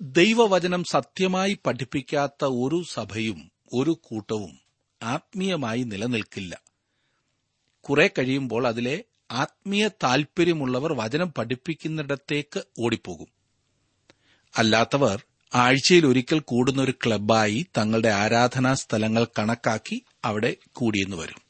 ദൈവവചനം സത്യമായി പഠിപ്പിക്കാത്ത ഒരു സഭയും ഒരു കൂട്ടവും ആത്മീയമായി നിലനിൽക്കില്ല. കുറെ കഴിയുമ്പോൾ അതിലെ ആത്മീയ താൽപര്യമുള്ളവർ വചനം പഠിപ്പിക്കുന്നിടത്തേക്ക് ഓടിപ്പോകും. അല്ലാത്തവർ ആഴ്ചയിൽ ഒരിക്കൽ കൂടുന്ന ഒരു ക്ലബ്ബായി തങ്ങളുടെ ആരാധനാ സ്ഥലങ്ങൾ കണക്കാക്കി അവിടെ കൂടിയെന്ന് വരും.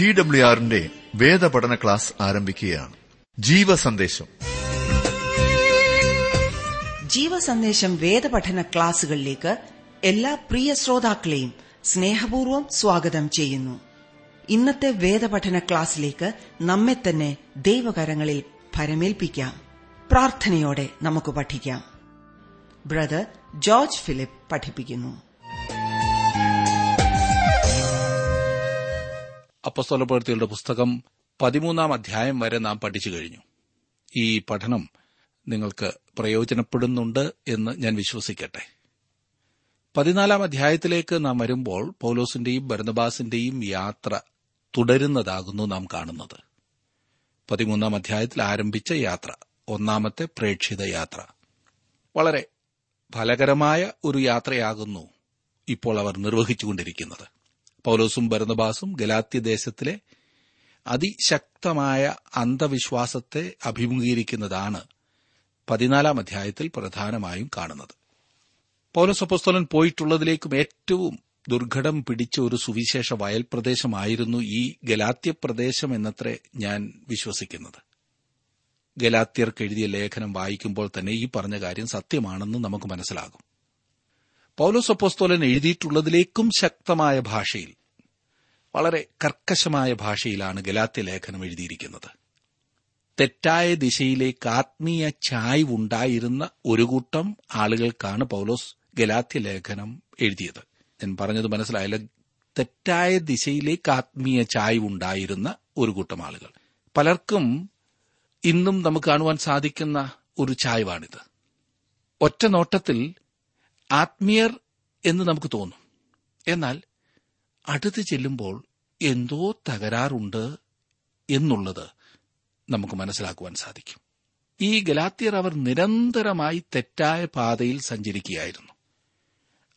ടി ഡബ്ല്യു ആറിന്റെ വേദപഠന ക്ലാസ് ആരംഭിക്കുകയാണ്. ജീവസന്ദേശം. ജീവസന്ദേശം വേദപഠന ക്ലാസുകളിലേക്ക് എല്ലാ പ്രിയ ശ്രോതാക്കളെയും സ്നേഹപൂർവം സ്വാഗതം ചെയ്യുന്നു. ഇന്നത്തെ വേദപഠന ക്ലാസ്സിലേക്ക് നമ്മെ തന്നെ ദൈവകരങ്ങളിൽ ഫരമേൽപ്പിക്കാം പ്രാർത്ഥനയോടെ നമുക്ക് പഠിക്കാം. ബ്രദർ ജോർജ് ഫിലിപ്പ് പഠിപ്പിക്കുന്നു. അപ്പസ്തോലപ്രവൃത്തികളുടെ പുസ്തകം പതിമൂന്നാം അധ്യായം വരെ നാം പഠിച്ചു കഴിഞ്ഞു. ഈ പഠനം നിങ്ങൾക്ക് പ്രയോജനപ്പെടുന്നുണ്ട് എന്ന് ഞാൻ വിശ്വസിക്കട്ടെ. പതിനാലാം അധ്യായത്തിലേക്ക് നാം വരുമ്പോൾ പൌലോസിന്റെയും ഭരണബാസിന്റെയും യാത്ര തുടരുന്നതാകുന്നു നാം കാണുന്നത്. പതിമൂന്നാം അധ്യായത്തിൽ ആരംഭിച്ച യാത്ര ഒന്നാമത്തെ പ്രേക്ഷിത യാത്ര. വളരെ ഫലകരമായ ഒരു യാത്രയാകുന്നു ഇപ്പോൾ അവർ നിർവഹിച്ചുകൊണ്ടിരിക്കുന്നത്. പൌലോസും ഭരണബാസും ഗലാത്യദേശത്തിലെ അതിശക്തമായ അന്ധവിശ്വാസത്തെ അഭിമുഖീകരിക്കുന്നതാണ് പതിനാലാം അധ്യായത്തിൽ പ്രധാനമായും കാണുന്നത്. പൌലോസ് അപ്പോസ്തലൻ പോയിട്ടുള്ളതിലേക്കും ഏറ്റവും ദുർഘടം പിടിച്ച ഒരു സുവിശേഷ വയൽ പ്രദേശമായിരുന്നു ഈ ഗലാത്യ പ്രദേശം എന്നത്രേ ഞാൻ വിശ്വസിക്കുന്നത്. ഗലാത്യർക്ക് എഴുതിയ ലേഖനം വായിക്കുമ്പോൾ തന്നെ ഈ പറഞ്ഞ കാര്യം സത്യമാണെന്ന് നമുക്ക് മനസ്സിലാകും. പൌലോസ് അപ്പോസ്തോലൻ എഴുതിയിട്ടുള്ളതിലേക്കും ശക്തമായ ഭാഷയിൽ വളരെ കർക്കശമായ ഭാഷയിലാണ് ഗലാത്യ ലേഖനം എഴുതിയിരിക്കുന്നത്. തെറ്റായ ദിശയിലേക്ക് ആത്മീയ ചായ്വുണ്ടായിരുന്ന ഒരു കൂട്ടം ആളുകൾക്കാണ് പൌലോസ് ഗലാത്യ ലേഖനം എഴുതിയത്. ഞാൻ പറഞ്ഞത് മനസ്സിലായില്ല. തെറ്റായ ദിശയിലേക്ക് ആത്മീയ ചായ്വുണ്ടായിരുന്ന ഒരു കൂട്ടം ആളുകൾ. പലർക്കും ഇന്നും നമുക്ക് കാണുവാൻ സാധിക്കുന്ന ഒരു ചായ്വാണിത്. ഒറ്റ നോട്ടത്തിൽ ആത്മീയർ എന്ന് നമുക്ക് തോന്നും. എന്നാൽ അടുത്ത് ചെല്ലുമ്പോൾ എന്തോ തകരാറുണ്ട് എന്നുള്ളത് നമുക്ക് മനസ്സിലാക്കുവാൻ സാധിക്കും. ഈ ഗലാത്തിയർ അവർ നിരന്തരമായി തെറ്റായ പാതയിൽ സഞ്ചരിക്കുകയായിരുന്നു.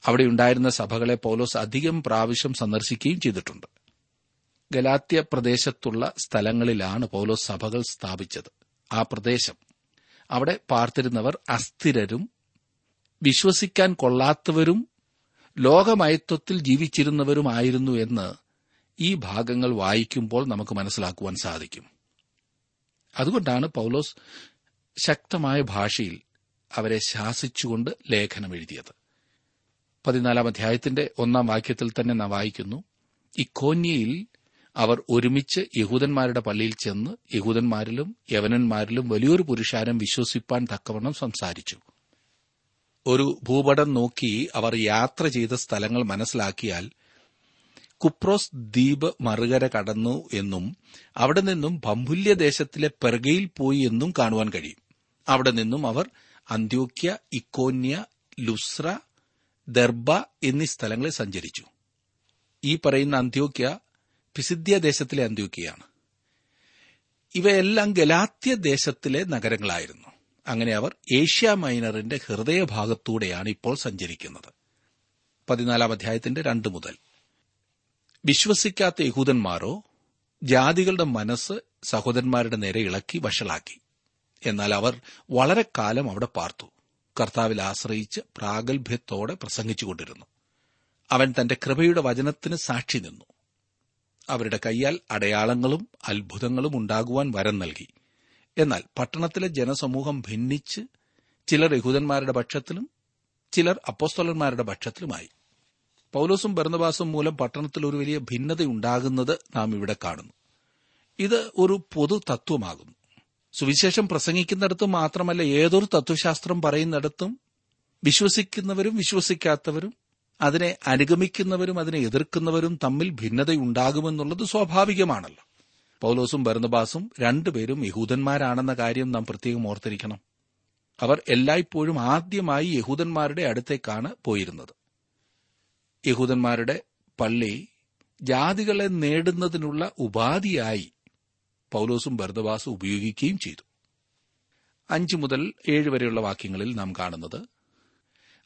അവിടെ ഉണ്ടായിരുന്ന സഭകളെ പൗലോസ് അധികം പ്രാവശ്യം സന്ദർശിക്കുകയും ചെയ്തിട്ടുണ്ട്. ഗലാത്യ പ്രദേശത്തുള്ള സ്ഥലങ്ങളിലാണ് പൗലോസ് സഭകൾ സ്ഥാപിച്ചത്. ആ പ്രദേശം. അവിടെ പാർത്തിരുന്നവർ അസ്ഥിരരും വിശ്വസിക്കാൻ കൊള്ളാത്തവരും ലോകമയത്വത്തിൽ ജീവിച്ചിരുന്നവരുമായിരുന്നു എന്ന് ഈ ഭാഗങ്ങൾ വായിക്കുമ്പോൾ നമുക്ക് മനസ്സിലാക്കുവാൻ സാധിക്കും. അതുകൊണ്ടാണ് പൗലോസ് ശക്തമായ ഭാഷയിൽ അവരെ ശാസിച്ചുകൊണ്ട് ലേഖനം എഴുതിയത്. പതിനാലാം അധ്യായത്തിന്റെ ഒന്നാം വാക്യത്തിൽ തന്നെ നാം വായിക്കുന്നു ഇക്കോന്യയിൽ അവർ ഒരുമിച്ച് യഹൂദന്മാരുടെ പള്ളിയിൽ ചെന്ന് യഹൂദന്മാരിലും യവനന്മാരിലും വലിയൊരു പുരുഷാരം വിശ്വസിപ്പാൻ തക്കവണ്ണം സംസാരിച്ചു. ഒരു ഭൂപടം നോക്കി അവർ യാത്ര ചെയ്ത സ്ഥലങ്ങൾ മനസ്സിലാക്കിയാൽ കുപ്രോസ് ദ്വീപ് മറുകര കടന്നു എന്നും അവിടെ നിന്നും ബംബുല്യദേശത്തിലെ പെർഗയിൽ പോയി എന്നും കാണുവാൻ കഴിയും. അവിടെ നിന്നും അവർ അന്ത്യോക്യ ഇക്കോന്യ ലുസ്ര ദർബ എന്നീ സ്ഥലങ്ങളിൽ സഞ്ചരിച്ചു. ഈ പറയുന്ന അന്ത്യോക്യ പിസിദ്ധ്യദേശത്തിലെ അന്ത്യോക്യയാണ്. ഇവയെല്ലാം ഗലാത്യ ദേശത്തിലെ നഗരങ്ങളായിരുന്നു. അങ്ങനെ അവർ ഏഷ്യ മൈനറിന്റെ ഹൃദയഭാഗത്തൂടെയാണ് ഇപ്പോൾ സഞ്ചരിക്കുന്നത്. പതിനാലാം അധ്യായത്തിന്റെ രണ്ട് മുതൽ. വിശ്വസിക്കാത്ത യഹൂദന്മാരോ ജാതികളുടെ മനസ്സ് സഹോദരന്മാരുടെ നേരെ ഇളക്കി വഷളാക്കി. എന്നാൽ അവർ വളരെ കാലം അവിടെ പാർത്തു. കർത്താവിൽ ആശ്രയിച്ച് പ്രാഗൽഭ്യത്തോടെ പ്രസംഗിച്ചുകൊണ്ടിരുന്നു. അവൻ തന്റെ കൃപയുടെ വചനത്തിന് സാക്ഷി നിന്നു. അവരുടെ കൈയാൽ അടയാളങ്ങളും അത്ഭുതങ്ങളും ഉണ്ടാകുവാൻ വരം നൽകി. എന്നാൽ പട്ടണത്തിലെ ജനസമൂഹം ഭിന്നിച്ച് ചിലർ യഹൂദന്മാരുടെ പക്ഷത്തിലും ചിലർ അപ്പോസ്തോലന്മാരുടെ പക്ഷത്തിലുമായി. പൌലോസും ഭരണവാസും മൂലം പട്ടണത്തിൽ ഒരു വലിയ ഭിന്നതയുണ്ടാകുന്നത് നാം ഇവിടെ കാണുന്നു. ഇത് ഒരു പൊതു തത്വമാകുന്നു. സുവിശേഷം പ്രസംഗിക്കുന്നിടത്തും മാത്രമല്ല ഏതൊരു തത്വശാസ്ത്രം പറയുന്നിടത്തും വിശ്വസിക്കുന്നവരും വിശ്വസിക്കാത്തവരും അതിനെ അനുഗമിക്കുന്നവരും അതിനെ എതിർക്കുന്നവരും തമ്മിൽ ഭിന്നതയുണ്ടാകുമെന്നുള്ളത് സ്വാഭാവികമാണല്ലോ. പൌലോസും ബർന്നബാസും രണ്ടുപേരും യഹൂദന്മാരാണെന്ന കാര്യം നാം പ്രത്യേകം ഓർത്തിരിക്കണം. അവർ എല്ലായ്പ്പോഴും ആദ്യമായി യഹൂദന്മാരുടെ അടുത്തേക്കാണ് പോയിരുന്നത്. യഹൂദന്മാരുടെ പള്ളി ജാതികളെ നേടുന്നതിനുള്ള ഉപാധിയായി പൌലോസും ബർദബാസും ഉപയോഗിക്കുകയും ചെയ്തു. അഞ്ചു മുതൽ ഏഴ് വരെയുള്ള വാക്യങ്ങളിൽ നാം കാണുന്നത്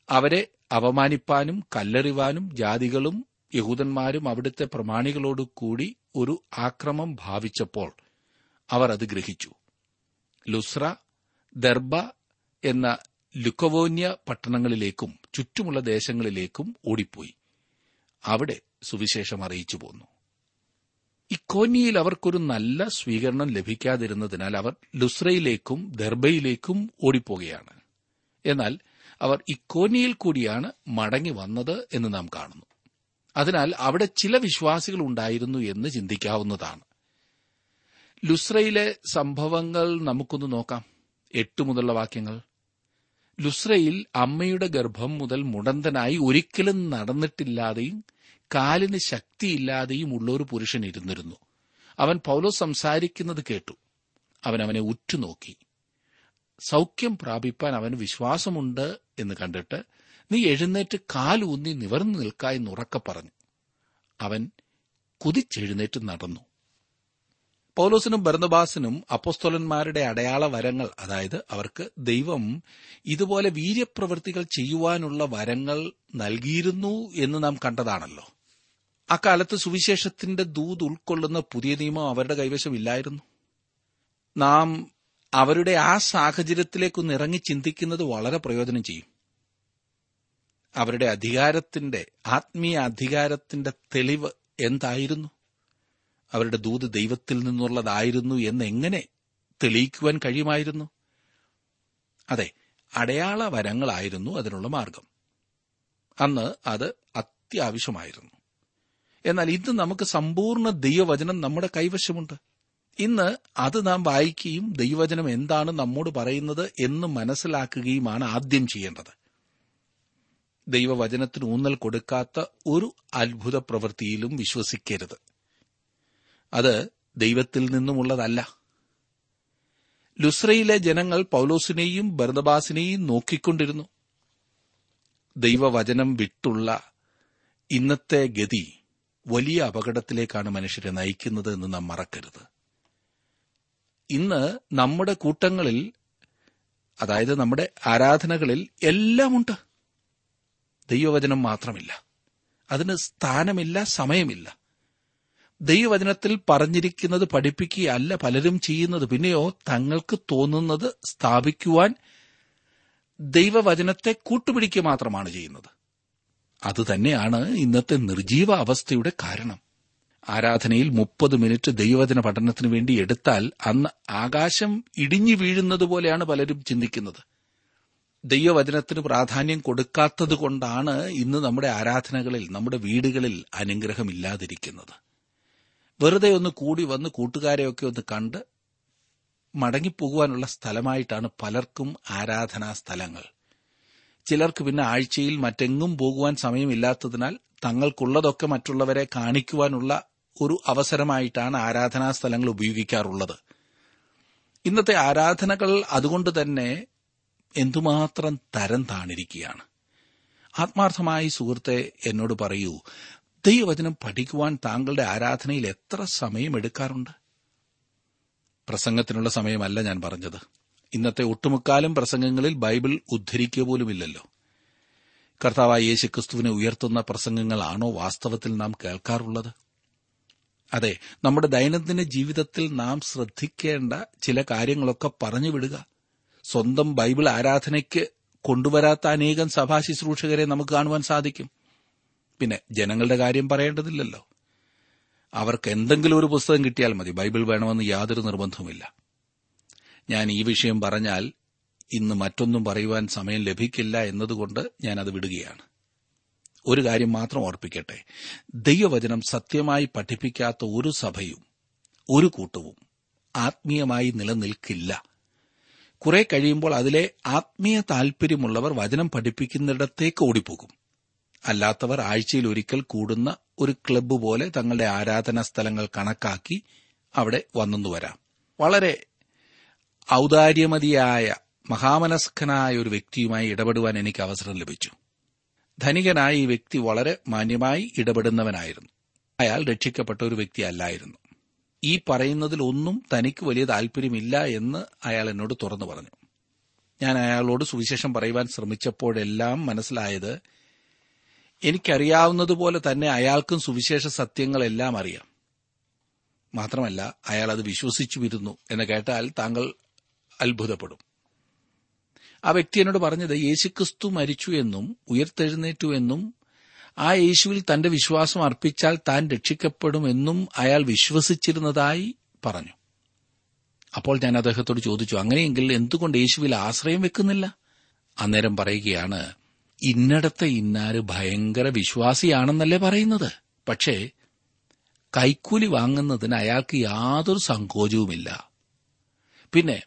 അവരെ അപമാനിപ്പാനും കല്ലെറിവാനും ജാതികളും യഹൂദന്മാരും അവിടുത്തെ പ്രമാണികളോട് കൂടി ഒരു ആക്രമം ഭാവിച്ചപ്പോൾ അവർ അത് ഗ്രഹിച്ചു. ലുസ്ര ദർബ എന്ന ലുക്കവോന്യ പട്ടണങ്ങളിലേക്കും ചുറ്റുമുള്ള ദേശങ്ങളിലേക്കും ഓടിപ്പോയി. അവിടെ സുവിശേഷം അറിയിച്ചു പോന്നു. ഇക്കോന്യയിൽ അവർക്കൊരു നല്ല സ്വീകരണം ലഭിക്കാതിരുന്നതിനാൽ അവർ ലുസ്രയിലേക്കും ദർബയിലേക്കും ഓടിപ്പോകുകയാണ് എന്നാൽ അവർ ഇക്കോന്യയിൽ കൂടിയാണ് മടങ്ങി വന്നത് എന്ന് നാം കാണുന്നു. അതിനാൽ അവിടെ ചില വിശ്വാസികൾ ഉണ്ടായിരുന്നു എന്ന് ചിന്തിക്കാവുന്നതാണ്. ലുസ്രയിലെ സംഭവങ്ങൾ നമുക്കൊന്ന് നോക്കാം. എട്ട് മുതലുള്ള വാക്യങ്ങൾ. ലുസ്രയിൽ അമ്മയുടെ ഗർഭം മുതൽ മുടന്തനായി ഒരിക്കലും നടന്നിട്ടില്ലാതെയും കാലിന് ശക്തിയില്ലാതെയും ഉള്ള ഒരു പുരുഷൻ ഇരുന്നിരുന്നു. അവൻ പൗലോ സംസാരിക്കുന്നത് കേട്ടു. അവൻ അവനെ ഉറ്റുനോക്കി. സൗഖ്യം പ്രാപിപ്പാൻ അവന് വിശ്വാസമുണ്ട് എന്ന് കണ്ടിട്ട് നീ എഴുന്നേറ്റ് കാലൂന്നി നിവർന്നു നിൽക്കായി ഉറക്കെ പറഞ്ഞു. അവൻ കുതിച്ചെഴുന്നേറ്റ് നടന്നു. പൗലോസിനും ബർന്നബാസിനും അപ്പോസ്തോലന്മാരുടെ അടയാള വരങ്ങൾ അതായത് അവർക്ക് ദൈവം ഇതുപോലെ വീര്യപ്രവൃത്തികൾ ചെയ്യുവാനുള്ള വരങ്ങൾ നൽകിയിരുന്നു എന്ന് നാം കണ്ടതാണല്ലോ. അക്കാലത്ത് സുവിശേഷത്തിന്റെ ദൂത് ഉൾക്കൊള്ളുന്ന പുതിയ നിയമം അവരുടെ കൈവശം ഇല്ലായിരുന്നു. നാം അവരുടെ ആ സാഹചര്യത്തിലേക്കൊന്ന് ഇറങ്ങി ചിന്തിക്കുന്നത് വളരെ പ്രയോജനം ചെയ്യും. അവരുടെ അധികാരത്തിന്റെ ആത്മീയ അധികാരത്തിന്റെ തെളിവ് എന്തായിരുന്നു? അവരുടെ ദൂത് ദൈവത്തിൽ നിന്നുള്ളതായിരുന്നു എന്ന് എങ്ങനെ തെളിയിക്കുവാൻ കഴിയുമായിരുന്നു? അതെ അടയാള വരങ്ങളായിരുന്നു അതിനുള്ള മാർഗം. അന്ന് അത് അത്യാവശ്യമായിരുന്നു. എന്നാൽ ഇന്ന് നമുക്ക് സമ്പൂർണ ദൈവവചനം നമ്മുടെ കൈവശമുണ്ട്. ഇന്ന് അത് നാം വായിക്കുകയും ദൈവവചനം എന്താണ് നമ്മോട് പറയുന്നത് എന്ന് മനസ്സിലാക്കുകയുമാണ് ആദ്യം ചെയ്യേണ്ടത്. ദൈവവചനത്തിന് ഊന്നൽ കൊടുക്കാത്ത ഒരു അത്ഭുത പ്രവൃത്തിയിലും വിശ്വസിക്കരുത്. അത് ദൈവത്തിൽ നിന്നുമുള്ളതല്ല. ലുസ്രയിലെ ജനങ്ങൾ പൌലോസിനെയും ബർദബാസിനെയും നോക്കിക്കൊണ്ടിരുന്നു. ദൈവവചനം വിട്ടുള്ള ഇന്നത്തെ ഗതി വലിയ അപകടത്തിലേക്കാണ് മനുഷ്യരെ നയിക്കുന്നത് എന്ന് നാം മറക്കരുത്. ഇന്ന് നമ്മുടെ കൂട്ടങ്ങളിൽ അതായത് നമ്മുടെ ആരാധനകളിൽ എല്ലാമുണ്ട്. ദൈവവചനം മാത്രമില്ല. അതിന് സ്ഥാനമില്ല സമയമില്ല. ദൈവവചനത്തിൽ പറഞ്ഞിരിക്കുന്നത് പഠിപ്പിക്കുകയല്ല പലരും ചെയ്യുന്നത്. പിന്നെയോ തങ്ങൾക്ക് തോന്നുന്നത് സ്ഥാപിക്കുവാൻ ദൈവവചനത്തെ കൂട്ടുപിടിക്കുക മാത്രമാണ് ചെയ്യുന്നത്. അതുതന്നെയാണ് ഇന്നത്തെ നിർജീവ അവസ്ഥയുടെ കാരണം. ആരാധനയിൽ മുപ്പത് മിനിറ്റ് ദൈവവചന പഠനത്തിന് വേണ്ടി എടുത്താൽ അന്ന് ആകാശം ഇടിഞ്ഞു വീഴുന്നത് പോലെയാണ് പലരും ചിന്തിക്കുന്നത്. ദൈവവചനത്തിന് പ്രാധാന്യം കൊടുക്കാത്തത് കൊണ്ടാണ് ഇന്ന് നമ്മുടെ ആരാധനകളിൽ നമ്മുടെ വീടുകളിൽ അനുഗ്രഹമില്ലാതിരിക്കുന്നത്. വെറുതെ ഒന്ന് കൂടി വന്ന് കൂട്ടുകാരെയൊക്കെ ഒന്ന് കണ്ട് മടങ്ങിപ്പോകുവാനുള്ള സ്ഥലമായിട്ടാണ് പലർക്കും ആരാധനാ സ്ഥലങ്ങൾ. ചിലർക്ക് പിന്നെ ആഴ്ചയിൽ മറ്റെങ്ങും പോകുവാൻ സമയമില്ലാത്തതിനാൽ തങ്ങൾക്കുള്ളതൊക്കെ മറ്റുള്ളവരെ കാണിക്കുവാനുള്ള ഒരു അവസരമായിട്ടാണ് ആരാധനാ സ്ഥലങ്ങൾ ഉപയോഗിക്കാറുള്ളത്. ഇന്നത്തെ ആരാധനകൾ അതുകൊണ്ട് തന്നെ എന്തുമാത്രം തരം താണിരിക്കുകയാണ്. ആത്മാർത്ഥമായി സുഹൃത്തെ എന്നോട് പറയൂ ദൈവവചനം പഠിക്കുവാൻ താങ്കളുടെ ആരാധനയിൽ എത്ര സമയം എടുക്കാറുണ്ട്? പ്രസംഗത്തിനുള്ള സമയമല്ല ഞാൻ പറഞ്ഞത്. ഇന്നത്തെ ഒട്ടുമുക്കാലും പ്രസംഗങ്ങളിൽ ബൈബിൾ ഉദ്ധരിക്കുക പോലുമില്ലല്ലോ. കർത്താവായ യേശു ക്രിസ്തുവിനെ ഉയർത്തുന്ന പ്രസംഗങ്ങളാണോ വാസ്തവത്തിൽ നാം കേൾക്കാറുള്ളത്? അതെ നമ്മുടെ ദൈനംദിന ജീവിതത്തിൽ നാം ശ്രദ്ധിക്കേണ്ട ചില കാര്യങ്ങളൊക്കെ പറഞ്ഞു വിടുക. സ്വന്തം ബൈബിൾ ആരാധനയ്ക്ക് കൊണ്ടുവരാത്ത അനേകം സഭാ ശുശ്രൂഷകരെ നമുക്ക് കാണുവാൻ സാധിക്കും. പിന്നെ ജനങ്ങളുടെ കാര്യം പറയേണ്ടതില്ലല്ലോ. അവർക്ക് എന്തെങ്കിലും ഒരു പുസ്തകം കിട്ടിയാൽ മതി. ബൈബിൾ വേണമെന്ന് യാതൊരു നിർബന്ധവുമില്ല. ഞാൻ ഈ വിഷയം പറഞ്ഞാൽ ഇന്ന് മറ്റൊന്നും പറയുവാൻ സമയം ലഭിക്കില്ല എന്നതുകൊണ്ട് ഞാനത് വിടുകയാണ്. ഒരു കാര്യം മാത്രം ഓർപ്പിക്കട്ടെ. ദൈവവചനം സത്യമായി പഠിപ്പിക്കാത്ത ഒരു സഭയും ഒരു കൂട്ടവും ആത്മീയമായി നിലനിൽക്കില്ല. കുറെ കഴിയുമ്പോൾ അതിലെ ആത്മീയ താൽപര്യമുള്ളവർ വചനം പഠിപ്പിക്കുന്നിടത്തേക്ക് ഓടിപ്പോകും. അല്ലാത്തവർ ആഴ്ചയിൽ ഒരിക്കൽ കൂടുന്ന ഒരു ക്ലബ്ബ് പോലെ തങ്ങളുടെ ആരാധനാ സ്ഥലങ്ങൾ കണക്കാക്കി അവിടെ വന്നു വരാം. വളരെ ഔദാര്യമതിയായ മഹാമനസ്കനായ ഒരു വ്യക്തിയുമായി ഇടപെടുവാൻ എനിക്ക് അവസരം ലഭിച്ചു. ധനികനായ ഈ വ്യക്തി വളരെ മാന്യമായി ഇടപെടുന്നവനായിരുന്നു. അയാൾ രക്ഷിക്കപ്പെട്ട ഒരു വ്യക്തി അല്ലായിരുന്നു ഈ പറയുന്നതിൽ ഒന്നും തനിക്ക് വലിയ താല്പര്യമില്ല എന്ന് അയാൾ എന്നോട് തുറന്നു പറഞ്ഞു. ഞാൻ അയാളോട് സുവിശേഷം പറയുവാൻ ശ്രമിച്ചപ്പോഴെല്ലാം മനസ്സിലായത് എനിക്കറിയാവുന്നതുപോലെ തന്നെ അയാൾക്കും സുവിശേഷ സത്യങ്ങളെല്ലാം അറിയാം. മാത്രമല്ല അയാൾ അത് വിശ്വസിച്ചു വരുന്നു എന്ന് കേട്ടാൽ താങ്കൾ അത്ഭുതപ്പെടും. ആ വ്യക്തി എന്നോട് പറഞ്ഞത് യേശുക്രിസ്തു മരിച്ചു എന്നും ഉയർത്തെഴുന്നേറ്റു എന്നും ആ യേശുവിൽ തന്റെ വിശ്വാസം അർപ്പിച്ചാൽ താൻ രക്ഷിക്കപ്പെടുമെന്നും അയാൾ വിശ്വസിച്ചിരുന്നതായി പറഞ്ഞു. അപ്പോൾ ഞാൻ അദ്ദേഹത്തോട് ചോദിച്ചു അങ്ങനെയെങ്കിൽ എന്തുകൊണ്ട് യേശുവിൽ ആശ്രയം വെക്കുന്നില്ല? അന്നേരം പറയുകയാണ് ഇന്നടത്തെ ഇന്നാര് ഭയങ്കര വിശ്വാസിയാണെന്നല്ലേ പറയുന്നത്? പക്ഷേ കൈക്കൂലി വാങ്ങുന്നതിന് അയാൾക്ക് യാതൊരു സങ്കോചവുമില്ല. പിന്നെ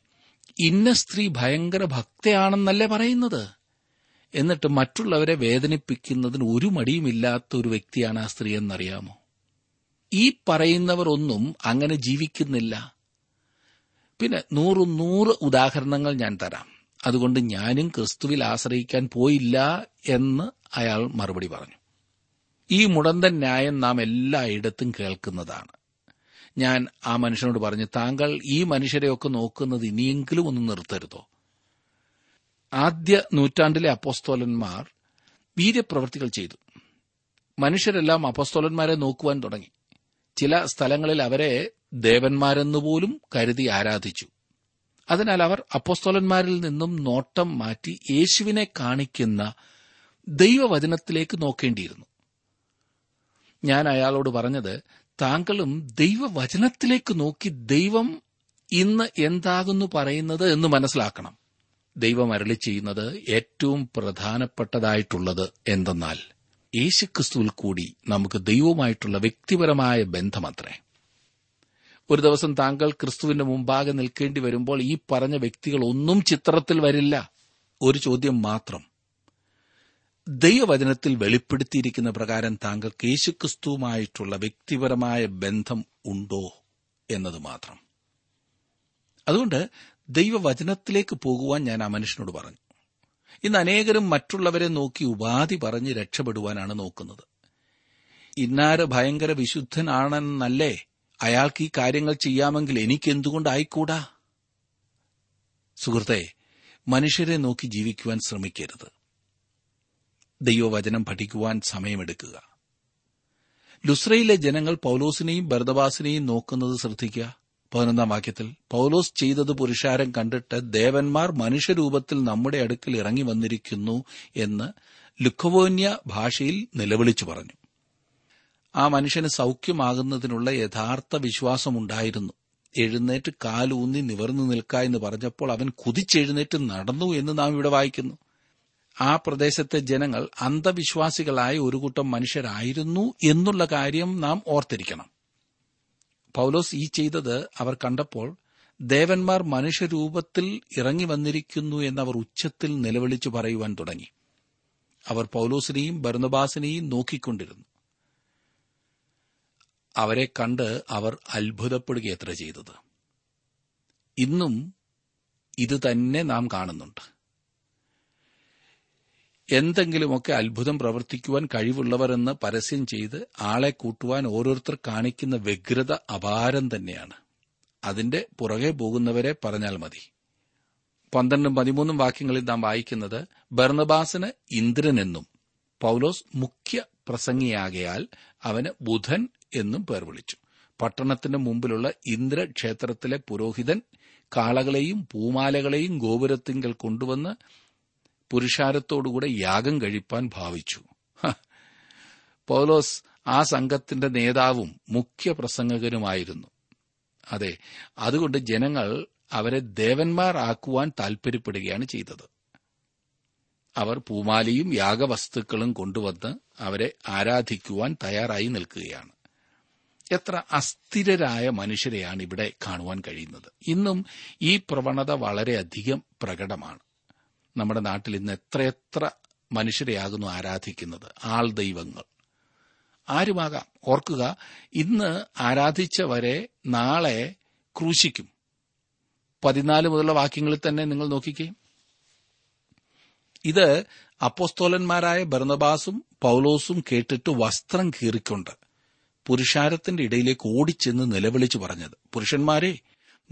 ഇന്ന സ്ത്രീ ഭയങ്കര ഭക്തയാണെന്നല്ലേ പറയുന്നത്? എന്നിട്ട് മറ്റുള്ളവരെ വേദനിപ്പിക്കുന്നതിന് ഒരു മടിയുമില്ലാത്ത ഒരു വ്യക്തിയാണ് ആ സ്ത്രീ എന്നറിയാമോ? ഈ പറയുന്നവർ ഒന്നും അങ്ങനെ ജീവിക്കുന്നില്ല. പിന്നെ നൂറ് നൂറ് ഉദാഹരണങ്ങൾ ഞാൻ തരാം. അതുകൊണ്ട് ഞാനും ക്രിസ്തുവിൽ ആശ്രയിക്കാൻ പോയില്ല എന്ന് അയാൾ മറുപടി പറഞ്ഞു. ഈ മുടന്തൻ ന്യായം നാം എല്ലായിടത്തും കേൾക്കുന്നതാണ്. ഞാൻ ആ മനുഷ്യനോട് പറഞ്ഞു താങ്കൾ ഈ മനുഷ്യരെയൊക്കെ നോക്കുന്നത് ഇനിയെങ്കിലും ഒന്ന് നിർത്തരുതോ? ആദ്യ നൂറ്റാണ്ടിലെ അപ്പോസ്തോലന്മാർ വീര്യപ്രവൃത്തികൾ ചെയ്തു. മനുഷ്യരെല്ലാം അപ്പോസ്തോലന്മാരെ നോക്കുവാൻ തുടങ്ങി. ചില സ്ഥലങ്ങളിൽ അവരെ ദേവന്മാരെന്നുപോലും കരുതി ആരാധിച്ചു. അതിനാൽ അവർ അപ്പോസ്തോലന്മാരിൽ നിന്നും നോട്ടം മാറ്റി യേശുവിനെ കാണിക്കുന്ന ദൈവവചനത്തിലേക്ക് നോക്കേണ്ടിയിരുന്നു. ഞാൻ അയാളോട് പറഞ്ഞത് താങ്കളും ദൈവവചനത്തിലേക്ക് നോക്കി ദൈവം ഇന്ന് എന്താകുന്നു പറയുന്നത് എന്ന് മനസ്സിലാക്കണം. ദൈവം അരളി ചെയ്യുന്നത് ഏറ്റവും പ്രധാനപ്പെട്ടതായിട്ടുള്ളത് എന്തെന്നാൽ യേശുക്രിസ്തുവിൽ കൂടി നമുക്ക് ദൈവവുമായിട്ടുള്ള വ്യക്തിപരമായ ബന്ധമത്രേ. ഒരു ദിവസം താങ്കൾ ക്രിസ്തുവിന്റെ മുമ്പാകെ നിൽക്കേണ്ടി വരുമ്പോൾ ഈ പറഞ്ഞ വ്യക്തികൾ ഒന്നും ചിത്രത്തിൽ വരില്ല. ഒരു ചോദ്യം മാത്രം. ദൈവവചനത്തിൽ വെളിപ്പെടുത്തിയിരിക്കുന്ന പ്രകാരം താങ്കൾക്ക് യേശുക്രിസ്തുവുമായിട്ടുള്ള വ്യക്തിപരമായ ബന്ധം ഉണ്ടോ എന്നത് മാത്രം. അതുകൊണ്ട് ദൈവവചനത്തിലേക്ക് പോകുവാൻ ഞാൻ ആ മനുഷ്യനോട് പറഞ്ഞു. ഇന്ന് അനേകരും മറ്റുള്ളവരെ നോക്കി ഉപാധി പറഞ്ഞ് രക്ഷപ്പെടുവാനാണ് നോക്കുന്നത്. ഇന്നാര് ഭയങ്കര വിശുദ്ധനാണെന്നല്ലേ അയാൾക്ക് ഈ കാര്യങ്ങൾ ചെയ്യാമെങ്കിൽ എനിക്കെന്തുകൊണ്ടായിക്കൂടാ സുഹൃത്തെ മനുഷ്യരെ നോക്കി ജീവിക്കുവാൻ ശ്രമിക്കരുത്. ദൈവവചനം പഠിക്കുവാൻ സമയമെടുക്കുക. ലുസ്രയിലെ ജനങ്ങൾ പൌലോസിനെയും ബർദബാസിനെയും നോക്കുന്നത് ശ്രദ്ധിക്കുക. പതിനൊന്നാം വാക്യത്തിൽ പൌലോസ് ചെയ്തത് പുരുഷാരം കണ്ടിട്ട് ദേവന്മാർ മനുഷ്യരൂപത്തിൽ നമ്മുടെ അടുക്കൽ ഇറങ്ങി വന്നിരിക്കുന്നു എന്ന് ലുക്കവോന്യ ഭാഷയിൽ നിലവിളിച്ചു പറഞ്ഞു. ആ മനുഷ്യന് സൌഖ്യമാകുന്നതിനുള്ള യഥാർത്ഥ വിശ്വാസമുണ്ടായിരുന്നു. എഴുന്നേറ്റ് കാലൂന്നി നിവർന്നു നിൽക്ക എന്ന് പറഞ്ഞപ്പോൾ അവൻ കുതിച്ചെഴുന്നേറ്റ് നടന്നു എന്ന് നാം ഇവിടെ വായിക്കുന്നു. ആ പ്രദേശത്തെ ജനങ്ങൾ അന്ധവിശ്വാസികളായ ഒരു കൂട്ടം മനുഷ്യരായിരുന്നു എന്നുള്ള കാര്യം നാം ഓർത്തിരിക്കണം. പൌലോസ് ഈ ചെയ്തത് അവർ കണ്ടപ്പോൾ ദേവന്മാർ മനുഷ്യരൂപത്തിൽ ഇറങ്ങി വന്നിരിക്കുന്നു എന്നവർ ഉച്ചത്തിൽ നിലവിളിച്ചു പറയുവാൻ തുടങ്ങി. അവർ പൌലോസിനെയും ബർണബാസിനെയും നോക്കിക്കൊണ്ടിരുന്നു. അവരെ കണ്ട് അവർ അത്ഭുതപ്പെടുകയത്ര ചെയ്തത്. ഇന്നും ഇതുതന്നെ നാം കാണുന്നുണ്ട്. എന്തെങ്കിലുമൊക്കെ അത്ഭുതം പ്രവർത്തിക്കുവാൻ കഴിവുള്ളവരെന്ന് പരസ്യം ചെയ്ത് ആളെ കൂട്ടുവാൻ ഓരോരുത്തർ കാണിക്കുന്ന വ്യഗ്രത അപാരം തന്നെയാണ്. അതിന്റെ പുറകെ പോകുന്നവരെ പറഞ്ഞാൽ മതി. പന്ത്രണ്ടും പതിമൂന്നും വാക്യങ്ങളിൽ നാം വായിക്കുന്നത് ബർണബാസിന് ഇന്ദ്രനെന്നും പൌലോസ് മുഖ്യ പ്രസംഗിയാകയാൽ അവന് ബുധൻ എന്നും പേർ വിളിച്ചു. പട്ടണത്തിന് മുമ്പിലുള്ള ഇന്ദ്രക്ഷേത്രത്തിലെ പുരോഹിതൻ കാളകളെയും പൂമാലകളെയും ഗോപുരത്തിങ്കൽ കൊണ്ടുവന്ന് പുരുഷാരത്തോടുകൂടെ യാഗം കഴിപ്പാൻ ഭാവിച്ചു. പൗലോസ് ആ സംഘത്തിന്റെ നേതാവും മുഖ്യ പ്രസംഗകനുമായിരുന്നു. അതെ അതുകൊണ്ട് ജനങ്ങൾ അവരെ ദേവന്മാർ ആക്കുവാൻ താൽപര്യപ്പെടുകയാണ് ചെയ്തത്. അവർ പൂമാലയും യാഗവസ്തുക്കളും കൊണ്ടുവന്ന് അവരെ ആരാധിക്കുവാൻ തയ്യാറായി നിൽക്കുകയാണ്. എത്ര അസ്ഥിരരായ മനുഷ്യരെയാണ് ഇവിടെ കാണുവാൻ കഴിയുന്നത്. ഇന്നും ഈ പ്രവണത വളരെയധികം പ്രകടമാണ്. നമ്മുടെ നാട്ടിൽ ഇന്ന് എത്രയെത്ര മനുഷ്യരെയാകുന്നു ആരാധിക്കുന്നത്? ആൾ ദൈവങ്ങൾ. ആരുമാകാം? ഓർക്കുക ഇന്ന് ആരാധിച്ചവരെ നാളെ ക്രൂശിക്കും. പതിനാല് മുതലുള്ള വാക്യങ്ങളിൽ തന്നെ നിങ്ങൾ നോക്കിക്കേ. ഇത് അപ്പോസ്തോലന്മാരായ ബർണബാസും പൌലോസും കേട്ടിട്ട് വസ്ത്രം കീറിക്കൊണ്ട് പുരുഷാരത്തിന്റെ ഇടയിലേക്ക് ഓടിച്ചെന്ന് നിലവിളിച്ചു പറഞ്ഞത്. പുരുഷന്മാരെ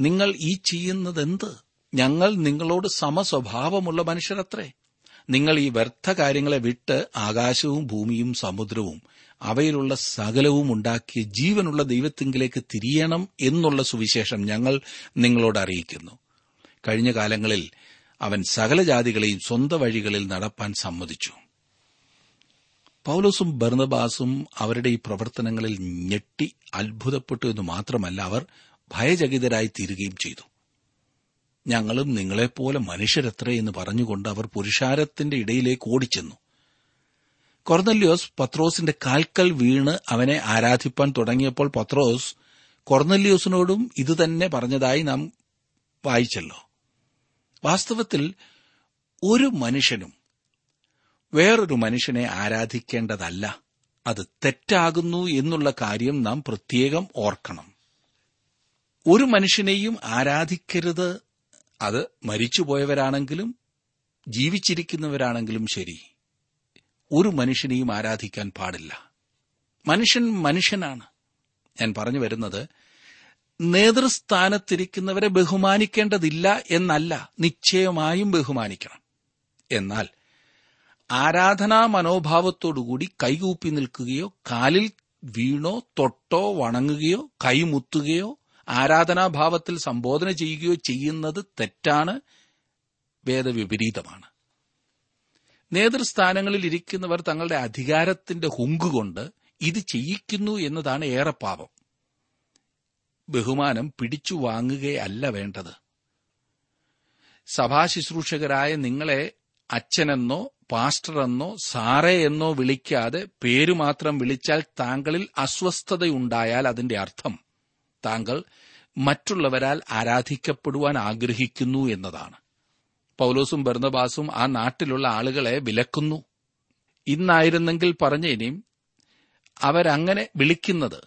നിങ്ങൾ ഈ ചെയ്യുന്നതെന്ത്? ഞങ്ങൾ നിങ്ങളോട് സമസ്വഭാവമുള്ള മനുഷ്യരത്രേ. നിങ്ങൾ ഈ വ്യർത്ഥ കാര്യങ്ങളെ വിട്ട് ആകാശവും ഭൂമിയും സമുദ്രവും അവയിലുള്ള സകലവും ഉണ്ടാക്കിയ ജീവനുള്ള ദൈവത്തിങ്കിലേക്ക് തിരിയണം എന്നുള്ള സുവിശേഷം ഞങ്ങൾ നിങ്ങളോട് അറിയിക്കുന്നു. കഴിഞ്ഞ കാലങ്ങളിൽ അവൻ സകല ജാതികളെയും സ്വന്തം വഴികളിൽ നടപ്പാൻ സമ്മതിച്ചു. പൌലോസും ബർണബാസും അവരുടെ ഈ പ്രവർത്തനങ്ങളിൽ ഞെട്ടി അത്ഭുതപ്പെട്ടു എന്ന് മാത്രമല്ല അവർ ഭയചകിതരായി തീരുകയും ചെയ്തു. ഞങ്ങളും നിങ്ങളെപ്പോലെ മനുഷ്യരത്രേ എന്ന് പറഞ്ഞുകൊണ്ട് അവർ പുരുഷാരത്തിന്റെ ഇടയിലേക്ക് ഓടിച്ചെന്നു. കൊർന്നല്യോസ് പത്രോസിന്റെ കാൽക്കൽ വീണ് അവനെ ആരാധിപ്പാൻ തുടങ്ങിയപ്പോൾ പത്രോസ് കൊർന്നല്യോസിനോടും ഇതുതന്നെ പറഞ്ഞതായി നാം വായിച്ചല്ലോ. വാസ്തവത്തിൽ ഒരു മനുഷ്യനും വേറൊരു മനുഷ്യനെ ആരാധിക്കേണ്ടതല്ല. അത് തെറ്റാകുന്നു എന്നുള്ള കാര്യം നാം പ്രത്യേകം ഓർക്കണം. ഒരു മനുഷ്യനെയും ആരാധിക്കരുത് അത് മരിച്ചുപോയവരാണെങ്കിലും ജീവിച്ചിരിക്കുന്നവരാണെങ്കിലും ശരി. ഒരു മനുഷ്യനെയും ആരാധിക്കാൻ പാടില്ല. മനുഷ്യൻ മനുഷ്യനാണ്. ഞാൻ പറഞ്ഞു വരുന്നത് നേതൃസ്ഥാനത്തിരിക്കുന്നവരെ ബഹുമാനിക്കേണ്ടതില്ല എന്നല്ല നിശ്ചയമായും ബഹുമാനിക്കണം. എന്നാൽ ആരാധനാ മനോഭാവത്തോടുകൂടി കൈകൂപ്പി നിൽക്കുകയോ കാലിൽ വീണോ തൊട്ടോ വണങ്ങുകയോ കൈമുത്തുകയോ ആരാധനാഭാവത്തിൽ സംബോധന ചെയ്യുകയോ ചെയ്യുന്നത് തെറ്റാണ് വേദവിപരീതമാണ്. നേതൃസ്ഥാനങ്ങളിൽ ഇരിക്കുന്നവർ തങ്ങളുടെ അധികാരത്തിന്റെ ഹുങ്കുകൊണ്ട് ഇത് ചെയ്യിക്കുന്നു എന്നതാണ് ഏറെ പാപം. ബഹുമാനം പിടിച്ചു വാങ്ങുകയല്ല വേണ്ടത്. സഭാശുശ്രൂഷകരായ നിങ്ങളെ അച്ഛനെന്നോ പാസ്റ്ററെന്നോ സാറേ എന്നോ വിളിക്കാതെ പേരു മാത്രം വിളിച്ചാൽ താങ്കളിൽ അസ്വസ്ഥതയുണ്ടായാൽ അതിന്റെ അർത്ഥം താങ്കൾ മറ്റുള്ളവരാൽ ആരാധിക്കപ്പെടുവാൻ ആഗ്രഹിക്കുന്നു എന്നതാണ്. പൗലോസും ബർണബാസും ആ നാട്ടിലുള്ള ആളുകളെ വിലക്കുന്നു. ഇന്നായിരുന്നെങ്കിൽ പറഞ്ഞേനേയും അവരങ്ങനെ വിളിക്കുന്നത്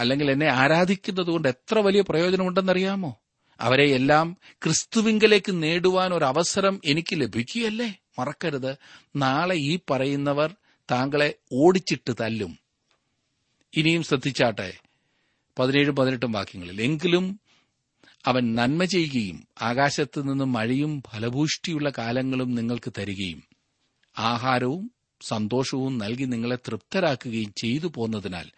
അല്ലെങ്കിൽ എന്നെ ആരാധിക്കുന്നത് കൊണ്ട് എത്ര വലിയ പ്രയോജനമുണ്ടെന്നറിയാമോ? അവരെ എല്ലാം ക്രിസ്തുവിങ്കലേക്ക് നേടുവാൻ ഒരു അവസരം എനിക്ക് ലഭിക്കുകയല്ലേ? മറക്കരുത്. നാളെ ഈ പറയുന്നവർ താങ്കളെ ഓടിച്ചിട്ട് തല്ലും. ഇനിയും ശ്രദ്ധിച്ചാട്ടെ. പതിനേഴും പതിനെട്ടും വാക്യങ്ങളിൽ എങ്കിലും അവൻ നന്മ ചെയ്യുകയും ആകാശത്ത് നിന്നും മഴയും ഫലഭൂഷ്ടിയുള്ള കാലങ്ങളും നിങ്ങൾക്ക് തരികയും ആഹാരവും സന്തോഷവും നൽകി നിങ്ങളെ തൃപ്തരാക്കുകയും ചെയ്തു പോന്നതിനാൽ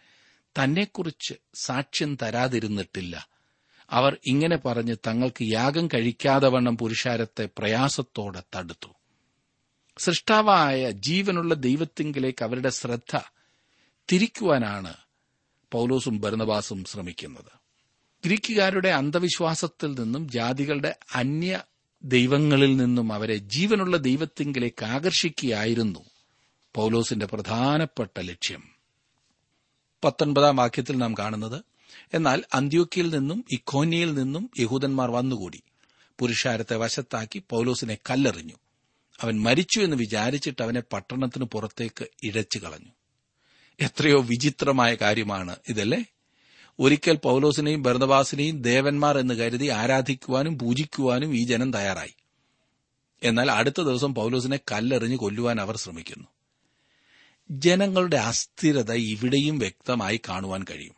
തന്നെക്കുറിച്ച് സാക്ഷ്യം തരാതിരുന്നിട്ടില്ല. അവർ ഇങ്ങനെ പറഞ്ഞ് തങ്ങൾക്ക് യാഗം കഴിക്കാതെ വണ്ണം പുരുഷാരത്തെ പ്രയാസത്തോടെ തടുത്തു. സൃഷ്ടാവായ ജീവനുള്ള ദൈവത്തിങ്കിലേക്ക് അവരുടെ ശ്രദ്ധ തിരിക്കുവാനാണ് പൌലോസും ഭരണവാസും ശ്രമിക്കുന്നത്. ഗ്രീക്കുകാരുടെ അന്ധവിശ്വാസത്തിൽ നിന്നും ജാതികളുടെ അന്യ ദൈവങ്ങളിൽ നിന്നും അവരെ ജീവനുള്ള ദൈവത്തിങ്കിലേക്ക് ആകർഷിക്കുകയായിരുന്നു പൌലോസിന്റെ പ്രധാനപ്പെട്ട ലക്ഷ്യം. പത്തൊൻപതാം വാക്യത്തിൽ നാം കാണുന്നത് എന്നാൽ അന്ത്യോക്കിയിൽ നിന്നും ഇക്കോന്യയിൽ നിന്നും യഹൂദന്മാർ വന്നുകൂടി. പുരുഷാരത്തെ വശത്താക്കി പൌലോസിനെ കല്ലെറിഞ്ഞു. അവൻ മരിച്ചു എന്ന് വിചാരിച്ചിട്ട് അവനെ പട്ടണത്തിന് പുറത്തേക്ക് ഇഴച്ചു കളഞ്ഞു എത്രയോ വിചിത്രമായ കാര്യമാണ് ഇതല്ലേ? ഒരിക്കൽ പൌലോസിനെയും ഭരണവാസിനെയും ദേവന്മാർ എന്ന് കരുതി ആരാധിക്കുവാനും പൂജിക്കുവാനും ഈ ജനം തയ്യാറായി. എന്നാൽ അടുത്ത ദിവസം പൌലോസിനെ കല്ലെറിഞ്ഞ് കൊല്ലുവാൻ അവർ ശ്രമിക്കുന്നു. ജനങ്ങളുടെ അസ്ഥിരത ഇവിടെയും വ്യക്തമായി കാണുവാൻ കഴിയും.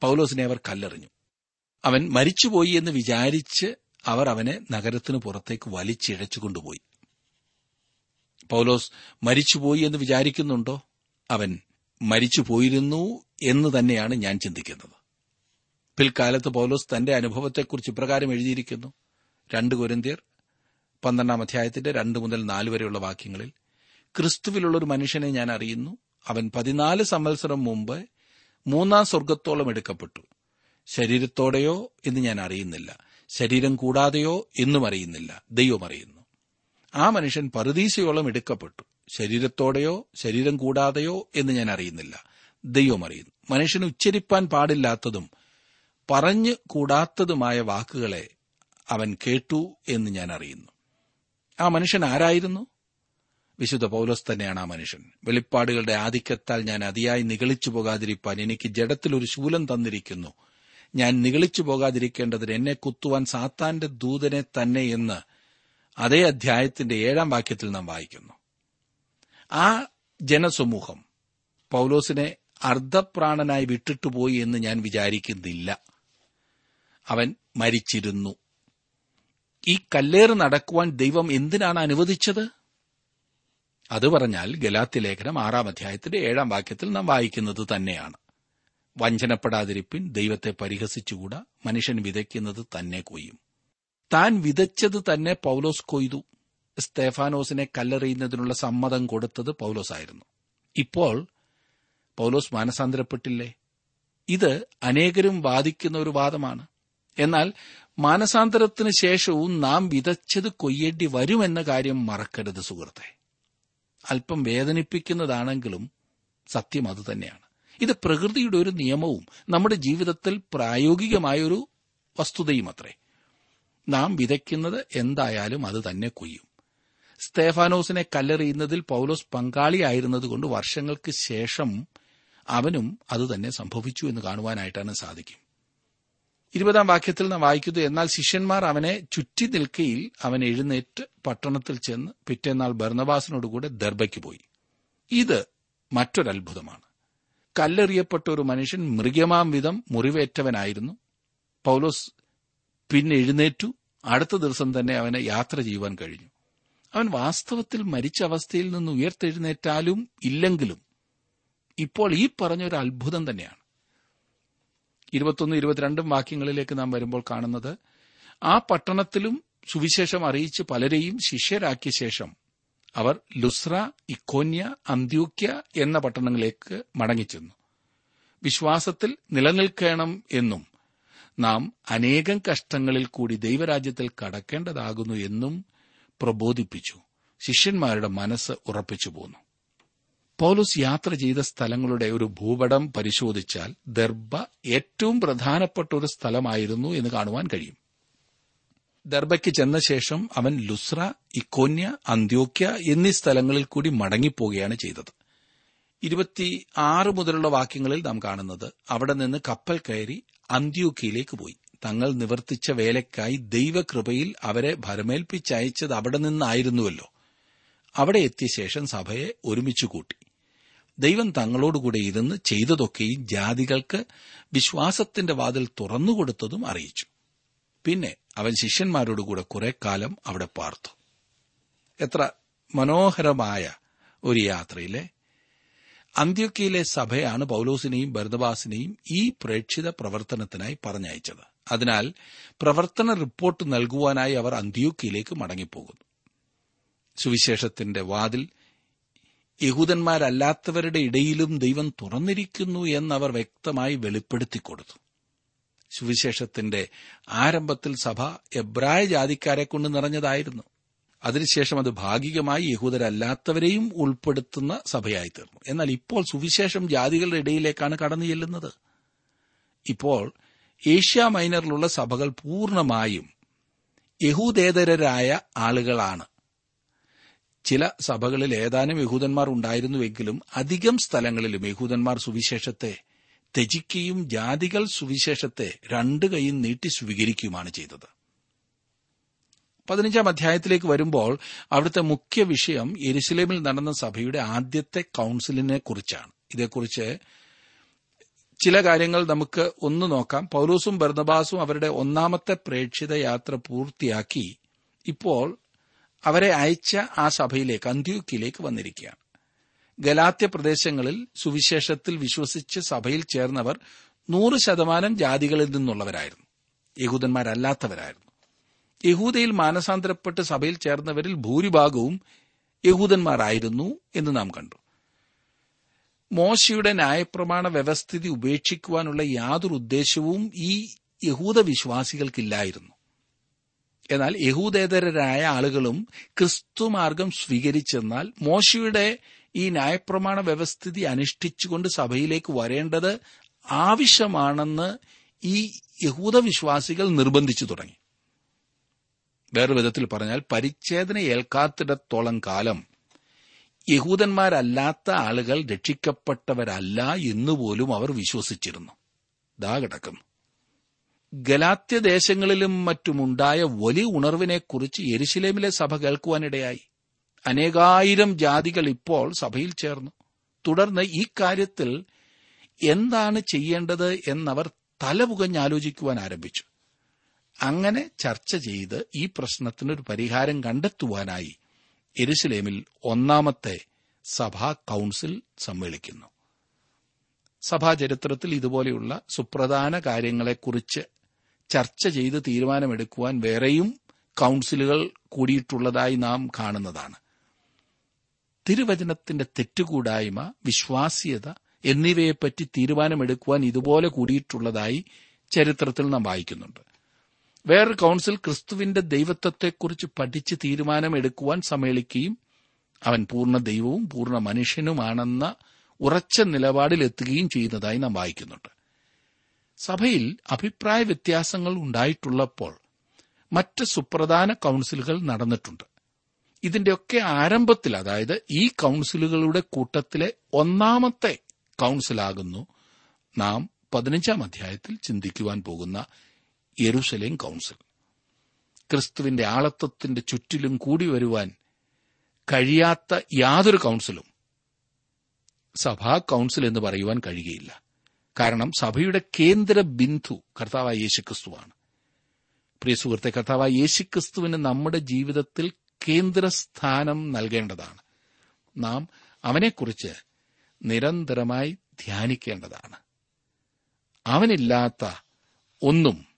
പൌലോസിനെ അവർ കല്ലെറിഞ്ഞു. അവൻ മരിച്ചുപോയി എന്ന് വിചാരിച്ച് അവർ അവനെ നഗരത്തിന് പുറത്തേക്ക് വലിച്ചിഴച്ചു കൊണ്ടുപോയി. പൌലോസ് മരിച്ചുപോയി എന്ന് വിചാരിക്കുന്നുണ്ടോ? അവൻ മരിച്ചുപോയിരുന്നു എന്ന് തന്നെയാണ് ഞാൻ ചിന്തിക്കുന്നത്. പിൽക്കാലത്ത് പൗലോസ് തന്റെ അനുഭവത്തെക്കുറിച്ച് ഇപ്രകാരം എഴുതിയിരിക്കുന്നു. രണ്ട് കുരന്തിയർ പന്ത്രണ്ടാം അധ്യായത്തിന്റെ രണ്ട് മുതൽ നാല് വരെയുള്ള വാക്യങ്ങളിൽ ക്രിസ്തുവിലുള്ള ഒരു മനുഷ്യനെ ഞാൻ അറിയുന്നു. അവൻ പതിനാല് സംവത്സരം മുമ്പ് മൂന്നാം സ്വർഗത്തോളം എടുക്കപ്പെട്ടു. ശരീരത്തോടെയോ എന്ന് ഞാൻ അറിയുന്നില്ല. ശരീരം കൂടാതെയോ എന്നും അറിയുന്നില്ല. ദൈവം അറിയുന്നു. ആ മനുഷ്യൻ പറുദീസയോളം എടുക്കപ്പെട്ടു. ശരീരത്തോടെയോ ശരീരം കൂടാതെയോ എന്ന് ഞാൻ അറിയുന്നില്ല. ദൈവം അറിയുന്നു. മനുഷ്യന് ഉച്ചരിപ്പാൻ പാടില്ലാത്തതും പറഞ്ഞു കൂടാത്തതുമായ വാക്കുകളെ അവൻ കേട്ടു എന്ന് ഞാൻ അറിയുന്നു. ആ മനുഷ്യൻ ആരായിരുന്നു? വിശുദ്ധ പൗലോസ് തന്നെയാണ് ആ മനുഷ്യൻ. വെളിപ്പാടുകളുടെ ആധിക്യത്താൽ ഞാൻ അതിയായി നിഗളിച്ചു പോകാതിരിപ്പാൻ എനിക്ക് ജഡത്തിൽ ഒരു ശൂലം തന്നിരിക്കുന്നു. ഞാൻ നിഗളിച്ചു പോകാതിരിക്കേണ്ടതിന് എന്നെ കുത്തുവാൻ സാത്താന്റെ ദൂതനെ തന്നെ എന്ന് അതേ അധ്യായത്തിന്റെ ഏഴാം വാക്യത്തിൽ നാം വായിക്കുന്നു. ആ ജനസമൂഹം പൗലോസിനെ അർദ്ധപ്രാണനായി വിട്ടിട്ടുപോയി എന്ന് ഞാൻ വിചാരിക്കുന്നില്ല. അവൻ മരിച്ചിരുന്നു. ഈ കല്ലേറ് നടക്കുവാൻ ദൈവം എന്തിനാണ് അനുവദിച്ചത്? അത് പറഞ്ഞാൽ ഗലാത്തി ലേഖനം ആറാം അധ്യായത്തിന്റെ ഏഴാം വാക്യത്തിൽ നാം വായിക്കുന്നത് തന്നെയാണ്. വഞ്ചനപ്പെടാതിരിപ്പിൻ ദൈവത്തെ പരിഹസിച്ചുകൂടാ മനുഷ്യൻ വിതയ്ക്കുന്നത് തന്നെ കൊയ്യും. താൻ വിതച്ചത് തന്നെ പൗലോസ് കൊയ്തു. സ്തേഫാനോസിനെ കല്ലെറിയുന്നതിനുള്ള സമ്മതം കൊടുത്തത് പൗലോസായിരുന്നു. ഇപ്പോൾ പൗലോസ് മാനസാന്തരപ്പെട്ടില്ലേ? ഇത് അനേകരും വാദിക്കുന്ന ഒരു വാദമാണ്. എന്നാൽ മാനസാന്തരത്തിന് ശേഷവും നാം വിതച്ചത് കൊയ്യേണ്ടി വരുമെന്ന കാര്യം മറക്കരുത് സുഹൃത്തെ. അല്പം വേദനിപ്പിക്കുന്നതാണെങ്കിലും സത്യം അതുതന്നെയാണ് ഇത് പ്രകൃതിയുടെ ഒരു നിയമവും നമ്മുടെ ജീവിതത്തിൽ പ്രായോഗികമായൊരു വസ്തുതയും അത്രേ നാം വിതയ്ക്കുന്നത് എന്തായാലും അത് തന്നെ കൊയ്യും. സ്തേഫാനോസിനെ കല്ലെറിയുന്നതിൽ പൌലോസ് പങ്കാളിയായിരുന്നതുകൊണ്ട് വർഷങ്ങൾക്ക് ശേഷം അവനും അതുതന്നെ സംഭവിച്ചു എന്ന് കാണുവാനായിട്ടാണ് സാധിക്കും. ഇരുപതാം വാക്യത്തിൽ നാം വായിക്കുന്നു എന്നാൽ ശിഷ്യന്മാർ അവനെ ചുറ്റി നിൽക്കയിൽ അവൻ എഴുന്നേറ്റ് പട്ടണത്തിൽ ചെന്ന് പിറ്റേന്നാൾ ഭർണവാസിനോടുകൂടെ ദർബയ്ക്ക് പോയി. ഇത് മറ്റൊരത്ഭുതമാണ്. കല്ലെറിയപ്പെട്ട ഒരു മനുഷ്യൻ മൃഗമാം വിധം മുറിവേറ്റവനായിരുന്നു. പൌലോസ് പിന്നെ എഴുന്നേറ്റു. അടുത്ത ദിവസം തന്നെ അവനെ യാത്ര ചെയ്യുവാൻ കഴിഞ്ഞു. അവൻ വാസ്തവത്തിൽ മരിച്ച അവസ്ഥയിൽ നിന്ന് ഉയർത്തെഴുന്നേറ്റാലും ഇല്ലെങ്കിലും ഇപ്പോൾ ഈ പറഞ്ഞൊരു അത്ഭുതം തന്നെയാണ്. ഇരുപത്തൊന്ന് ഇരുപത്തിരണ്ടും വാക്യങ്ങളിലേക്ക് നാം വരുമ്പോൾ കാണുന്നത് ആ പട്ടണത്തിലും സുവിശേഷം അറിയിച്ച് പലരെയും ശിഷ്യരാക്കിയ ശേഷം അവർ ലുസ്ര ഇക്കോന്യ അന്ത്യോക്യ എന്ന പട്ടണങ്ങളിലേക്ക് മടങ്ങിച്ചെന്നു. വിശ്വാസത്തിൽ നിലനിൽക്കണം എന്നും നാം അനേകം കഷ്ടങ്ങളിൽ കൂടി ദൈവരാജ്യത്തിൽ കടക്കേണ്ടതാകുന്നു എന്നും പ്രബോധിപ്പിച്ചു. ശിഷ്യന്മാരുടെ മനസ്സ് ഉറപ്പിച്ചു പോന്നു. പൗലോസ് യാത്ര ചെയ്ത സ്ഥലങ്ങളുടെ ഒരു ഭൂപടം പരിശോധിച്ചാൽ ദർബ ഏറ്റവും പ്രധാനപ്പെട്ട ഒരു സ്ഥലമായിരുന്നു എന്ന് കാണുവാൻ കഴിയും. ദർബയ്ക്ക് ചെന്ന ശേഷം അവൻ ലുസ്ര ഇക്കോന്യ അന്ത്യോക്യ എന്നീ സ്ഥലങ്ങളിൽ കൂടി മടങ്ങിപ്പോവുകയാണ് ചെയ്തത്. ഇരുപത്തി ആറ് മുതലുള്ള വാക്യങ്ങളിൽ നാം കാണുന്നത് അവിടെ നിന്ന് കപ്പൽ കയറി അന്ത്യോക്യയിലേക്ക് പോയി. തങ്ങൾ നിവർത്തിച്ച വേലയ്ക്കായി ദൈവകൃപയിൽ അവരെ ഭരമേൽപ്പിച്ചയച്ചത് അവിടെ നിന്നായിരുന്നുവല്ലോ. അവിടെ എത്തിയ ശേഷം സഭയെ ഒരുമിച്ചു കൂട്ടി. ദൈവം തങ്ങളോടുകൂടെ ഇരുന്ന് ചെയ്തതൊക്കെയും ജാതികൾക്ക് വിശ്വാസത്തിന്റെ വാതിൽ തുറന്നുകൊടുത്തതും അറിയിച്ചു. പിന്നെ അവൻ ശിഷ്യന്മാരോടുകൂടെ കുറെ കാലം അവിടെ പാർത്തു. എത്ര മനോഹരമായ ഒരു യാത്രയിലെ അന്ത്യൊക്കയിലെ സഭയാണ് പൌലോസിനെയും ഭരതവാസിനെയും ഈ പ്രേക്ഷിത പ്രവർത്തനത്തിനായി പറഞ്ഞയച്ചത്. അതിനാൽ പ്രവർത്തന റിപ്പോർട്ട് നൽകുവാനായി അവർ അന്ത്യോക്കിയിലേക്ക് മടങ്ങിപ്പോകുന്നു. സുവിശേഷത്തിന്റെ വാതിൽ യഹൂദന്മാരല്ലാത്തവരുടെ ഇടയിലും ദൈവം തുറന്നിരിക്കുന്നു എന്നവർ വ്യക്തമായി വെളിപ്പെടുത്തിക്കൊടുത്തു. സുവിശേഷത്തിന്റെ ആരംഭത്തിൽ സഭ എബ്രായ ജാതിക്കാരെ കൊണ്ട് നിറഞ്ഞതായിരുന്നു. അതിനുശേഷം അത് ഭാഗികമായി യഹൂദരല്ലാത്തവരെയും ഉൾപ്പെടുത്തുന്ന സഭയായി തീർന്നു എന്നാൽ ഇപ്പോൾ സുവിശേഷം ജാതികളുടെ ഇടയിലേക്കാണ് കടന്നു ചെല്ലുന്നത്. ഇപ്പോൾ ഏഷ്യ മൈനറിലുള്ള സഭകൾ പൂർണമായും യഹൂദേതരരായ ആളുകളാണ്. ചില സഭകളിൽ ഏതാനും യഹൂദന്മാർ ഉണ്ടായിരുന്നുവെങ്കിലും അധികം സ്ഥലങ്ങളിലും യഹൂദന്മാർ സുവിശേഷത്തെ ത്യജിക്കുകയും ജാതികൾ സുവിശേഷത്തെ രണ്ടു കൈയും നീട്ടി സ്വീകരിക്കുകയുമാണ് ചെയ്തത്. പതിനഞ്ചാം അധ്യായത്തിലേക്ക് വരുമ്പോൾ അവിടുത്തെ മുഖ്യ വിഷയം എരുസലേമിൽ നടന്ന സഭയുടെ ആദ്യത്തെ കൌൺസിലിനെ കുറിച്ചാണ്. ഇതേക്കുറിച്ച് ചില കാര്യങ്ങൾ നമുക്ക് ഒന്ന് നോക്കാം. പൗലൂസും ബർണബാസും അവരുടെ ഒന്നാമത്തെ പ്രേക്ഷിത യാത്ര പൂർത്തിയാക്കി ഇപ്പോൾ അവരെ അയച്ച ആ സഭയിലേക്ക് അന്ത്യൂക്കിലേക്ക് വന്നിരിക്കുകയാണ്. ഗലാത്യ പ്രദേശങ്ങളിൽ സുവിശേഷത്തിൽ വിശ്വസിച്ച് സഭയിൽ ചേർന്നവർ നൂറ് ശതമാനം ജാതികളിൽ നിന്നുള്ളവരായിരുന്നു. യഹൂദന്മാരല്ലാത്തവരായിരുന്നു. യഹൂദയിൽ മാനസാന്തരപ്പെട്ട് സഭയിൽ ചേർന്നവരിൽ ഭൂരിഭാഗവും യഹൂദന്മാരായിരുന്നു എന്ന് നാം കണ്ടു. മോശയുടെ ന്യായപ്രമാണ വ്യവസ്ഥിതി ഉപേക്ഷിക്കുവാനുള്ള യാതൊരു ഉദ്ദേശവും ഈ യഹൂദ വിശ്വാസികൾക്കില്ലായിരുന്നു. എന്നാൽ യഹൂദേതരരായ ആളുകളും ക്രിസ്തുമാർഗം സ്വീകരിച്ചെന്നാൽ മോശയുടെ ഈ ന്യായപ്രമാണ വ്യവസ്ഥിതി അനുഷ്ഠിച്ചുകൊണ്ട് സഭയിലേക്ക് വരേണ്ടത് ആവശ്യമാണെന്ന് ഈ യഹൂദ വിശ്വാസികൾ നിർബന്ധിച്ചു തുടങ്ങി. വേറൊരു വിധത്തിൽ പറഞ്ഞാൽ പരിച്ഛേദന ഏൽക്കാത്തിടത്തോളം കാലം യഹൂദന്മാരല്ലാത്ത ആളുകൾ രക്ഷിക്കപ്പെട്ടവരല്ല എന്നുപോലും അവർ വിശ്വസിച്ചിരുന്നു. ദാ കിടക്കുന്നു. ഗലാത്യ ദേശങ്ങളിലും മറ്റുമുണ്ടായ വലിയ ഉണർവിനെക്കുറിച്ച് യെരുശലേമിലെ സഭ കേൾക്കുവാനിടയായി. അനേകായിരം ജാതികൾ ഇപ്പോൾ സഭയിൽ ചേർന്നു. തുടർന്ന് ഈ കാര്യത്തിൽ എന്താണ് ചെയ്യേണ്ടത് എന്നവർ തലപുകഞ്ഞാലോചിക്കുവാൻ ആരംഭിച്ചു. അങ്ങനെ ചർച്ച ചെയ്ത് ഈ പ്രശ്നത്തിനൊരു പരിഹാരം കണ്ടെത്തുവാനായി എരുസലേമിൽ ഒന്നാമത്തെ സഭാ കൌൺസിൽ സമ്മേളിക്കുന്നു. സഭാചരിത്രത്തിൽ ഇതുപോലെയുള്ള സുപ്രധാന കാര്യങ്ങളെക്കുറിച്ച് ചർച്ച ചെയ്ത് തീരുമാനമെടുക്കുവാൻ വേറെയും കൌൺസിലുകൾ കൂടിയിട്ടുള്ളതായി നാം കാണുന്നതാണ്. തിരുവചനത്തിന്റെ തെറ്റുകൂടായ്മ വിശ്വാസ്യത എന്നിവയെപ്പറ്റി തീരുമാനമെടുക്കുവാൻ ഇതുപോലെ കൂടിയിട്ടുള്ളതായി ചരിത്രത്തിൽ നാം വായിക്കുന്നുണ്ട്. വേറൊരു കൌൺസിൽ ക്രിസ്തുവിന്റെ ദൈവത്വത്തെക്കുറിച്ച് പഠിച്ച് തീരുമാനമെടുക്കുവാൻ സമ്മേളിക്കുകയും അവൻ പൂർണ ദൈവവും പൂർണ മനുഷ്യനുമാണെന്ന ഉറച്ച നിലപാടിൽ എത്തുകയും ചെയ്യുന്നതായി നാം വായിക്കുന്നുണ്ട്. സഭയിൽ അഭിപ്രായ വ്യത്യാസങ്ങൾ ഉണ്ടായിട്ടുള്ളപ്പോൾ മറ്റ് സുപ്രധാന കൌൺസിലുകൾ നടന്നിട്ടുണ്ട്. ഇതിന്റെയൊക്കെ ആരംഭത്തിൽ അതായത് ഈ കൌൺസിലുകളുടെ കൂട്ടത്തിലെ ഒന്നാമത്തെ കൌൺസിലാകുന്നു നാം പതിനഞ്ചാം അധ്യായത്തിൽ ചിന്തിക്കുവാൻ പോകുന്ന യെരുസലേം കൌൺസിൽ. ക്രിസ്തുവിന്റെ ആളത്വത്തിന്റെ ചുറ്റിലും കൂടി വരുവാൻ കഴിയാത്ത യാതൊരു കൌൺസിലും സഭാ കൌൺസിൽ എന്ന് പറയുവാൻ കഴിയുകയില്ല. കാരണം സഭയുടെ കേന്ദ്ര ബിന്ദു കർത്താവായ യേശുക്രിസ്തുവാണ്. പ്രിയ സുഹൃത്തെ കർത്താവായ യേശുക്രിസ്തുവിന് നമ്മുടെ ജീവിതത്തിൽ കേന്ദ്രസ്ഥാനം നൽകേണ്ടതാണ്. നാം അവനെക്കുറിച്ച് നിരന്തരമായി ധ്യാനിക്കേണ്ടതാണ്. അവനില്ലാത്ത ഒന്നും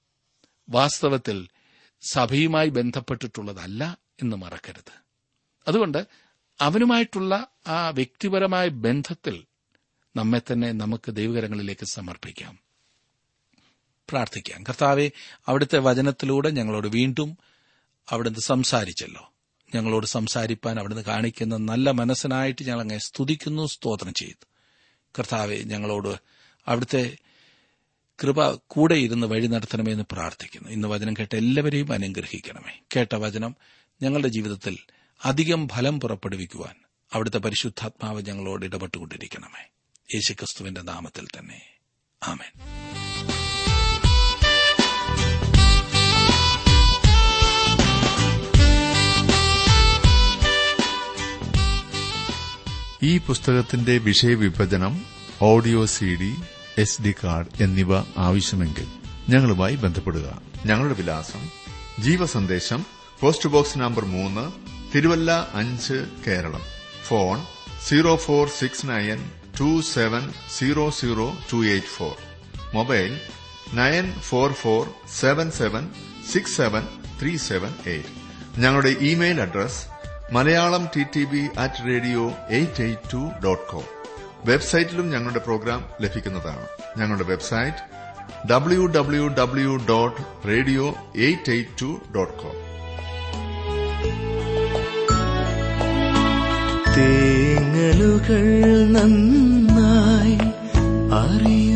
വാസ്തവത്തിൽ സഭയുമായി ബന്ധപ്പെട്ടിട്ടുള്ളതല്ല എന്ന് മറക്കരുത്. അതുകൊണ്ട് അവനുമായിട്ടുള്ള ആ വ്യക്തിപരമായ ബന്ധത്തിൽ നമ്മെ തന്നെ നമുക്ക് ദൈവകരങ്ങളിലേക്ക് സമർപ്പിക്കാം. പ്രാർത്ഥിക്കാം. കർത്താവെ അവിടുത്തെ വചനത്തിലൂടെ ഞങ്ങളോട് വീണ്ടും അവിടുന്ന് സംസാരിച്ചല്ലോ. ഞങ്ങളോട് സംസാരിപ്പാൻ അവിടുന്ന് കാണിക്കുന്ന നല്ല മനസ്സിനായിട്ട് ഞങ്ങൾ അങ്ങനെ സ്തുതിക്കുന്നു സ്തോത്രം ചെയ്തു. കർത്താവെ ഞങ്ങളോട് അവിടുത്തെ കൃപ കൂടെ ഇരുന്ന് വഴി നടത്തണമെന്ന് പ്രാർത്ഥിക്കുന്നു. ഇന്ന് വചനം കേട്ട എല്ലാവരെയും അനുഗ്രഹിക്കണമേ. കേട്ട വചനം ഞങ്ങളുടെ ജീവിതത്തിൽ അധികം ഫലം പുറപ്പെടുവിക്കുവാൻ അവിടുത്തെ പരിശുദ്ധാത്മാവ് ഞങ്ങളോട് ഇടപെട്ടുകൊണ്ടിരിക്കണമേ. യേശുക്രിസ്തുവിന്റെ നാമത്തിൽ തന്നെ. ആമേൻ. ഈ പുസ്തകത്തിന്റെ വിഷയവിഭജനം audio C D S D card എന്നിവ ആവശ്യമെങ്കിൽ ഞങ്ങളുമായി ബന്ധപ്പെടുക. ഞങ്ങളുടെ വിലാസം ജീവസന്ദേശം പോസ്റ്റ് ബോക്സ് നമ്പർ മൂന്ന് തിരുവല്ല അഞ്ച് Keralam. Phone zero four six nine two seven zero zero two eight four. Mobile nine four four seven seven six seven three seven eight. ഞങ്ങളുടെ email address Malayalam T T B at radio eight eight two dot com. വെബ്സൈറ്റിലും ഞങ്ങളുടെ programme ലഭിക്കുന്നതാണ്. ഞങ്ങളുടെ website W W W dot radio eight eight two dot com തേങ്ങലുകൾ നന്നായി അറിയുന്നവനൻ